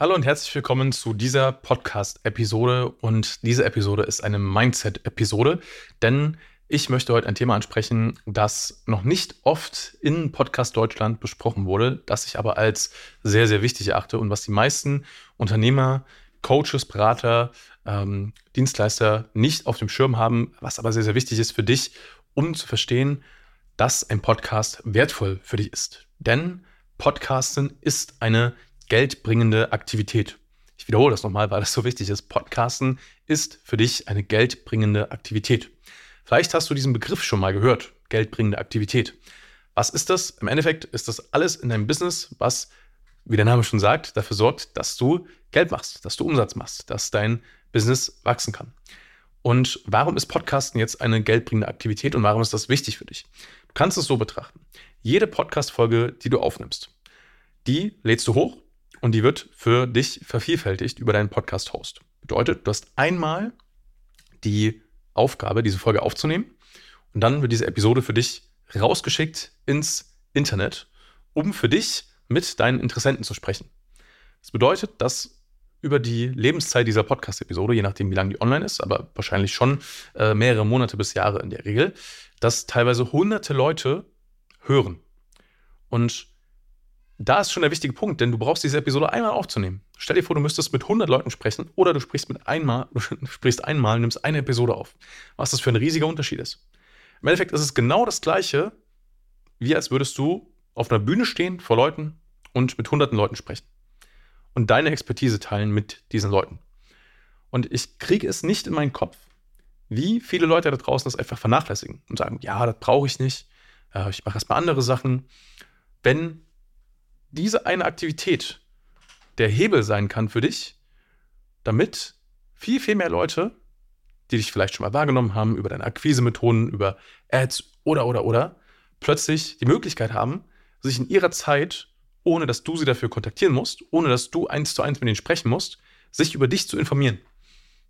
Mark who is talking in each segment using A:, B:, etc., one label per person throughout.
A: Hallo und herzlich willkommen zu dieser Podcast-Episode. Und diese Episode ist eine Mindset-Episode, denn ich möchte heute ein Thema ansprechen, das noch nicht oft in Podcast Deutschland besprochen wurde, das ich aber als sehr, sehr wichtig erachte und was die meisten Unternehmer, Coaches, Berater, ähm, Dienstleister nicht auf dem Schirm haben, was aber sehr, sehr wichtig ist für dich, um zu verstehen, dass ein Podcast wertvoll für dich ist. Denn Podcasten ist eine geldbringende Aktivität. Ich wiederhole das nochmal, weil das so wichtig ist. Podcasten ist für dich eine geldbringende Aktivität. Vielleicht hast du diesen Begriff schon mal gehört, geldbringende Aktivität. Was ist das? Im Endeffekt ist das alles in deinem Business, was, wie der Name schon sagt, dafür sorgt, dass du Geld machst, dass du Umsatz machst, dass dein Business wachsen kann. Und warum ist Podcasten jetzt eine geldbringende Aktivität und warum ist das wichtig für dich? Du kannst es so betrachten. Jede Podcast-Folge, die du aufnimmst, die lädst du hoch und die wird für dich vervielfältigt über deinen Podcast-Host. Bedeutet, du hast einmal die Aufgabe, diese Folge aufzunehmen und dann wird diese Episode für dich rausgeschickt ins Internet, um für dich mit deinen Interessenten zu sprechen. Das bedeutet, dass über die Lebenszeit dieser Podcast-Episode, je nachdem, wie lange die online ist, aber wahrscheinlich schon äh, mehrere Monate bis Jahre in der Regel, dass teilweise hunderte Leute hören. Und da ist schon der wichtige Punkt, denn du brauchst diese Episode einmal aufzunehmen. Stell dir vor, du müsstest mit 100 Leuten sprechen oder du sprichst mit einmal, du sprichst einmal, nimmst eine Episode auf. Was das für ein riesiger Unterschied ist. Im Endeffekt ist es genau das Gleiche, wie als würdest du auf einer Bühne stehen vor Leuten und mit hunderten Leuten sprechen. Und deine Expertise teilen mit diesen Leuten. Und ich kriege es nicht in meinen Kopf, wie viele Leute da draußen das einfach vernachlässigen und sagen, ja, das brauche ich nicht, äh, ich mache erstmal andere Sachen. Wenn diese eine Aktivität der Hebel sein kann für dich, damit viel, viel mehr Leute, die dich vielleicht schon mal wahrgenommen haben, über deine Akquisemethoden, über Ads oder, oder, oder, plötzlich die Möglichkeit haben, sich in ihrer Zeit, ohne dass du sie dafür kontaktieren musst, ohne dass du eins zu eins mit ihnen sprechen musst, sich über dich zu informieren.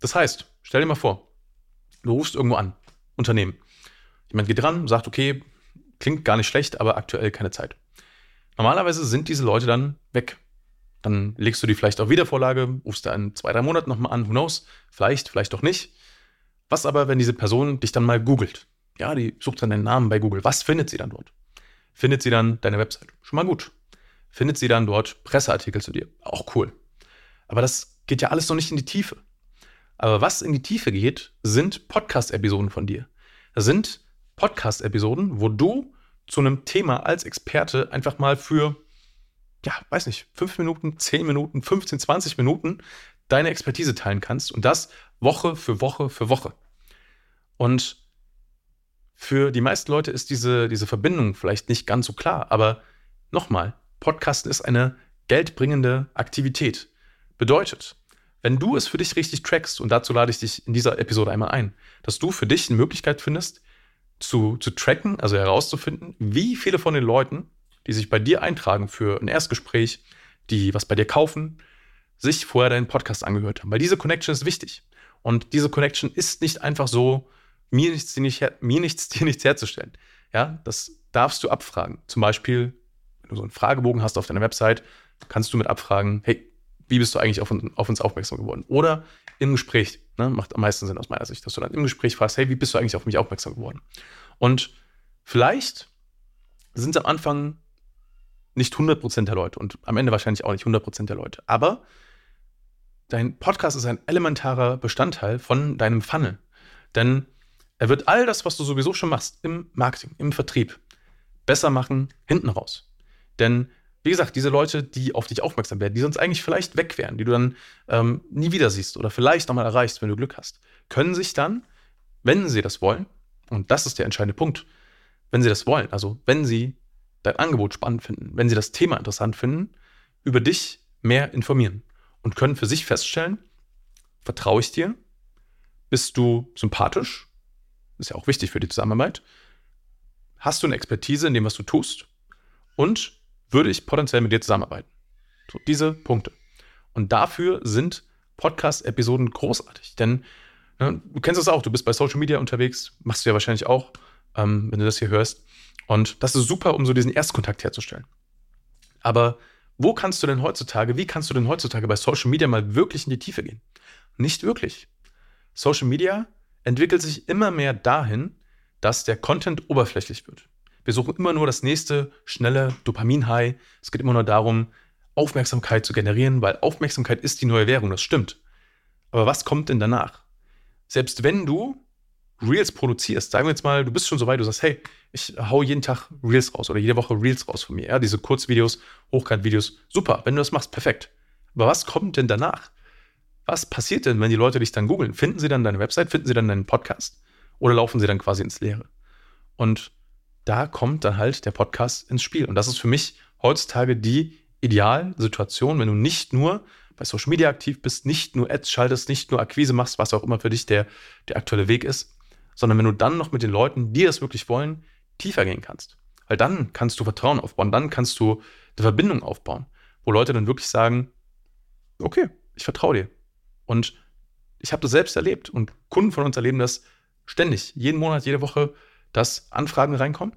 A: Das heißt, stell dir mal vor, du rufst irgendwo an, Unternehmen. Jemand geht dran, sagt, okay, klingt gar nicht schlecht, aber aktuell keine Zeit. Normalerweise sind diese Leute dann weg. Dann legst du die vielleicht auf Wiedervorlage, rufst da in zwei, drei Monaten nochmal an, who knows, vielleicht, vielleicht doch nicht. Was aber, wenn diese Person dich dann mal googelt? Ja, die sucht dann deinen Namen bei Google. Was findet sie dann dort? Findet sie dann deine Website? Schon mal gut. Findet sie dann dort Presseartikel zu dir? Auch cool. Aber das geht ja alles noch nicht in die Tiefe. Aber was in die Tiefe geht, sind Podcast-Episoden von dir. Das sind Podcast-Episoden, wo du zu einem Thema als Experte einfach mal für, ja, weiß nicht, fünf Minuten, zehn Minuten, 15, 20 Minuten deine Expertise teilen kannst und das Woche für Woche für Woche. Und für die meisten Leute ist diese, diese Verbindung vielleicht nicht ganz so klar, aber nochmal, Podcasten ist eine geldbringende Aktivität. Bedeutet, wenn du es für dich richtig trackst, und dazu lade ich dich in dieser Episode einmal ein, dass du für dich eine Möglichkeit findest, zu, zu tracken, also herauszufinden, wie viele von den Leuten, die sich bei dir eintragen für ein Erstgespräch, die was bei dir kaufen, sich vorher deinen Podcast angehört haben. Weil diese Connection ist wichtig. Und diese Connection ist nicht einfach so, mir nichts, dir, nicht, mir nichts, dir nichts herzustellen. Ja, das darfst du abfragen. Zum Beispiel, wenn du so einen Fragebogen hast auf deiner Website, kannst du mit abfragen, hey, wie bist du eigentlich auf, auf uns aufmerksam geworden? Oder im Gespräch, ne, macht am meisten Sinn aus meiner Sicht, dass du dann im Gespräch fragst, hey, wie bist du eigentlich auf mich aufmerksam geworden? Und vielleicht sind es am Anfang nicht 100% der Leute und am Ende wahrscheinlich auch nicht 100% der Leute, aber dein Podcast ist ein elementarer Bestandteil von deinem Funnel. Denn er wird all das, was du sowieso schon machst, im Marketing, im Vertrieb, besser machen hinten raus. Denn wie gesagt, diese Leute, die auf dich aufmerksam werden, die sonst eigentlich vielleicht weg wären, die du dann ähm, nie wieder siehst oder vielleicht nochmal erreichst, wenn du Glück hast, können sich dann, wenn sie das wollen, und das ist der entscheidende Punkt, wenn sie das wollen, also wenn sie dein Angebot spannend finden, wenn sie das Thema interessant finden, über dich mehr informieren und können für sich feststellen, vertraue ich dir, bist du sympathisch, ist ja auch wichtig für die Zusammenarbeit, hast du eine Expertise in dem, was du tust? Und würde ich potenziell mit dir zusammenarbeiten. So, diese Punkte. Und dafür sind Podcast-Episoden großartig. Denn ne, du kennst es auch, du bist bei Social Media unterwegs, machst du ja wahrscheinlich auch, ähm, wenn du das hier hörst. Und das ist super, um so diesen Erstkontakt herzustellen. Aber wo kannst du denn heutzutage, wie kannst du denn heutzutage bei Social Media mal wirklich in die Tiefe gehen? Nicht wirklich. Social Media entwickelt sich immer mehr dahin, dass der Content oberflächlich wird. Wir suchen immer nur das nächste schnelle Dopamin-High. Es geht immer nur darum, Aufmerksamkeit zu generieren, weil Aufmerksamkeit ist die neue Währung, das stimmt. Aber was kommt denn danach? Selbst wenn du Reels produzierst, sagen wir jetzt mal, du bist schon so weit, du sagst, hey, ich hau jeden Tag Reels raus oder jede Woche Reels raus von mir, ja, diese Kurzvideos, Hochkant-Videos, super, wenn du das machst, perfekt. Aber was kommt denn danach? Was passiert denn, wenn die Leute dich dann googeln? Finden sie dann deine Website, finden sie dann deinen Podcast oder laufen sie dann quasi ins Leere? Und da kommt dann halt der Podcast ins Spiel. Und das ist für mich heutzutage die Idealsituation, wenn du nicht nur bei Social Media aktiv bist, nicht nur Ads schaltest, nicht nur Akquise machst, was auch immer für dich der, der aktuelle Weg ist, sondern wenn du dann noch mit den Leuten, die es wirklich wollen, tiefer gehen kannst. Weil dann kannst du Vertrauen aufbauen, dann kannst du eine Verbindung aufbauen, wo Leute dann wirklich sagen, okay, ich vertraue dir. Und ich habe das selbst erlebt und Kunden von uns erleben das ständig, jeden Monat, jede Woche, dass Anfragen reinkommen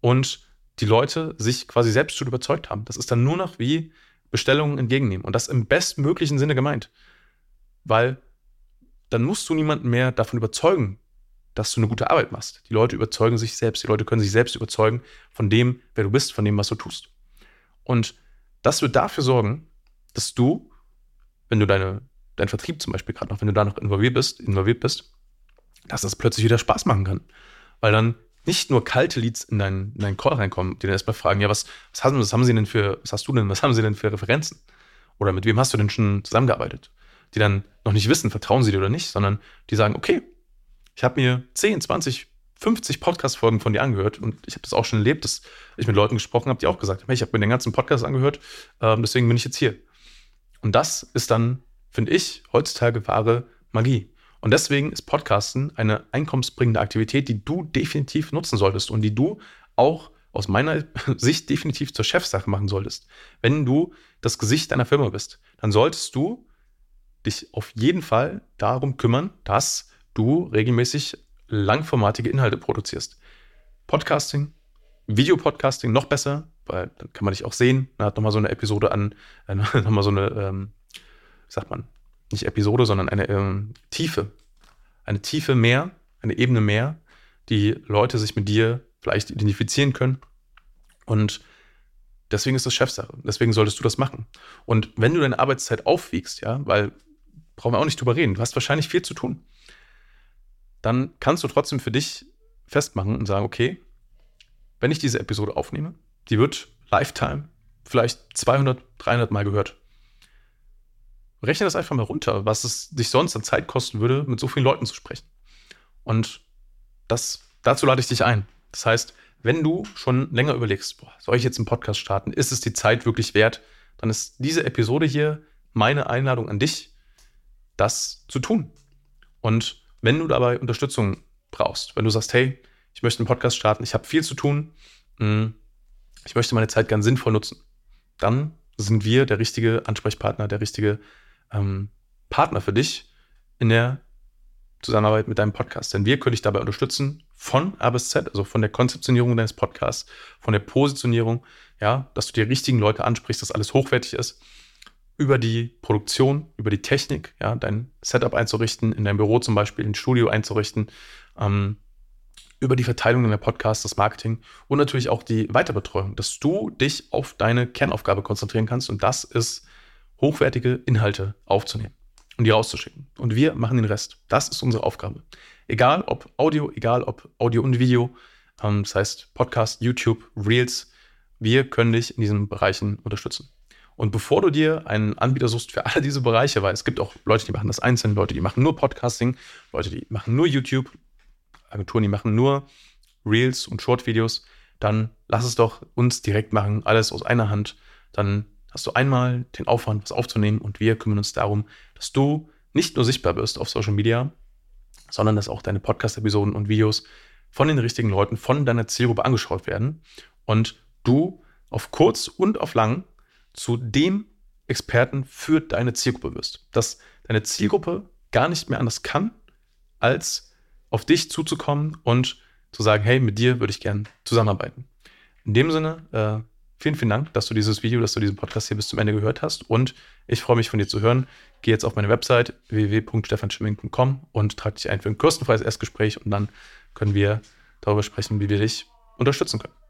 A: und die Leute sich quasi selbst schon überzeugt haben. Das ist dann nur noch wie Bestellungen entgegennehmen und das im bestmöglichen Sinne gemeint. Weil dann musst du niemanden mehr davon überzeugen, dass du eine gute Arbeit machst. Die Leute überzeugen sich selbst, die Leute können sich selbst überzeugen von dem, wer du bist, von dem, was du tust. Und das wird dafür sorgen, dass du, wenn du deine, deinen Vertrieb zum Beispiel gerade noch, wenn du da noch involviert bist, involviert bist, dass das plötzlich wieder Spaß machen kann. Weil dann nicht nur kalte Leads in deinen, in deinen Call reinkommen, die dann erstmal fragen, ja, was, was, haben, was haben sie denn für, was hast du denn, was haben sie denn für Referenzen? Oder mit wem hast du denn schon zusammengearbeitet? Die dann noch nicht wissen, vertrauen sie dir oder nicht, sondern die sagen, okay, ich habe mir 10, 20, 50 Podcast-Folgen von dir angehört und ich habe das auch schon erlebt, dass ich mit Leuten gesprochen habe, die auch gesagt haben, hey, ich habe mir den ganzen Podcast angehört, äh, deswegen bin ich jetzt hier. Und das ist dann, finde ich, heutzutage wahre Magie. Und deswegen ist Podcasten eine einkommensbringende Aktivität, die du definitiv nutzen solltest und die du auch aus meiner Sicht definitiv zur Chefsache machen solltest. Wenn du das Gesicht deiner Firma bist, dann solltest du dich auf jeden Fall darum kümmern, dass du regelmäßig langformatige Inhalte produzierst. Podcasting, Videopodcasting noch besser, weil dann kann man dich auch sehen. Man hat nochmal so eine Episode an, äh, nochmal so eine, ähm, wie sagt man, nicht Episode, sondern eine ähm, Tiefe. Eine Tiefe mehr, eine Ebene mehr, die Leute sich mit dir vielleicht identifizieren können. Und deswegen ist das Chefsache. Deswegen solltest du das machen. Und wenn du deine Arbeitszeit aufwiegst, ja, weil brauchen wir auch nicht drüber reden, du hast wahrscheinlich viel zu tun, dann kannst du trotzdem für dich festmachen und sagen, okay, wenn ich diese Episode aufnehme, die wird Lifetime vielleicht 200, 300 Mal gehört. Rechne das einfach mal runter, was es dich sonst an Zeit kosten würde, mit so vielen Leuten zu sprechen. Und das, dazu lade ich dich ein. Das heißt, wenn du schon länger überlegst, boah, soll ich jetzt einen Podcast starten? Ist es die Zeit wirklich wert? Dann ist diese Episode hier meine Einladung an dich, das zu tun. Und wenn du dabei Unterstützung brauchst, wenn du sagst, hey, ich möchte einen Podcast starten, ich habe viel zu tun, hm, ich möchte meine Zeit ganz sinnvoll nutzen, dann sind wir der richtige Ansprechpartner, der richtige ähm, Partner für dich in der Zusammenarbeit mit deinem Podcast. Denn wir können dich dabei unterstützen von A bis Z, also von der Konzeptionierung deines Podcasts, von der Positionierung, ja, dass du die richtigen Leute ansprichst, dass alles hochwertig ist, über die Produktion, über die Technik, ja, dein Setup einzurichten, in deinem Büro zum Beispiel, ein Studio einzurichten, ähm, über die Verteilung deiner Podcasts, das Marketing und natürlich auch die Weiterbetreuung, dass du dich auf deine Kernaufgabe konzentrieren kannst und das ist hochwertige Inhalte aufzunehmen und die rauszuschicken. Und wir machen den Rest. Das ist unsere Aufgabe. Egal ob Audio, egal ob Audio und Video, ähm, das heißt Podcast, YouTube, Reels, wir können dich in diesen Bereichen unterstützen. Und bevor du dir einen Anbieter suchst für alle diese Bereiche, weil es gibt auch Leute, die machen das einzeln, Leute, die machen nur Podcasting, Leute, die machen nur YouTube, Agenturen, die machen nur Reels und Short-Videos, dann lass es doch uns direkt machen, alles aus einer Hand. Dann hast du einmal den Aufwand, was aufzunehmen und wir kümmern uns darum, dass du nicht nur sichtbar wirst auf Social Media, sondern dass auch deine Podcast-Episoden und Videos von den richtigen Leuten, von deiner Zielgruppe angeschaut werden und du auf kurz und auf lang zu dem Experten für deine Zielgruppe wirst. Dass deine Zielgruppe gar nicht mehr anders kann, als auf dich zuzukommen und zu sagen, hey, mit dir würde ich gern zusammenarbeiten. In dem Sinne, äh, vielen, vielen Dank, dass du dieses Video, dass du diesen Podcast hier bis zum Ende gehört hast. Und ich freue mich von dir zu hören. Geh jetzt auf meine Website www.stefanschimming.com und trag dich ein für ein kostenfreies Erstgespräch und dann können wir darüber sprechen, wie wir dich unterstützen können.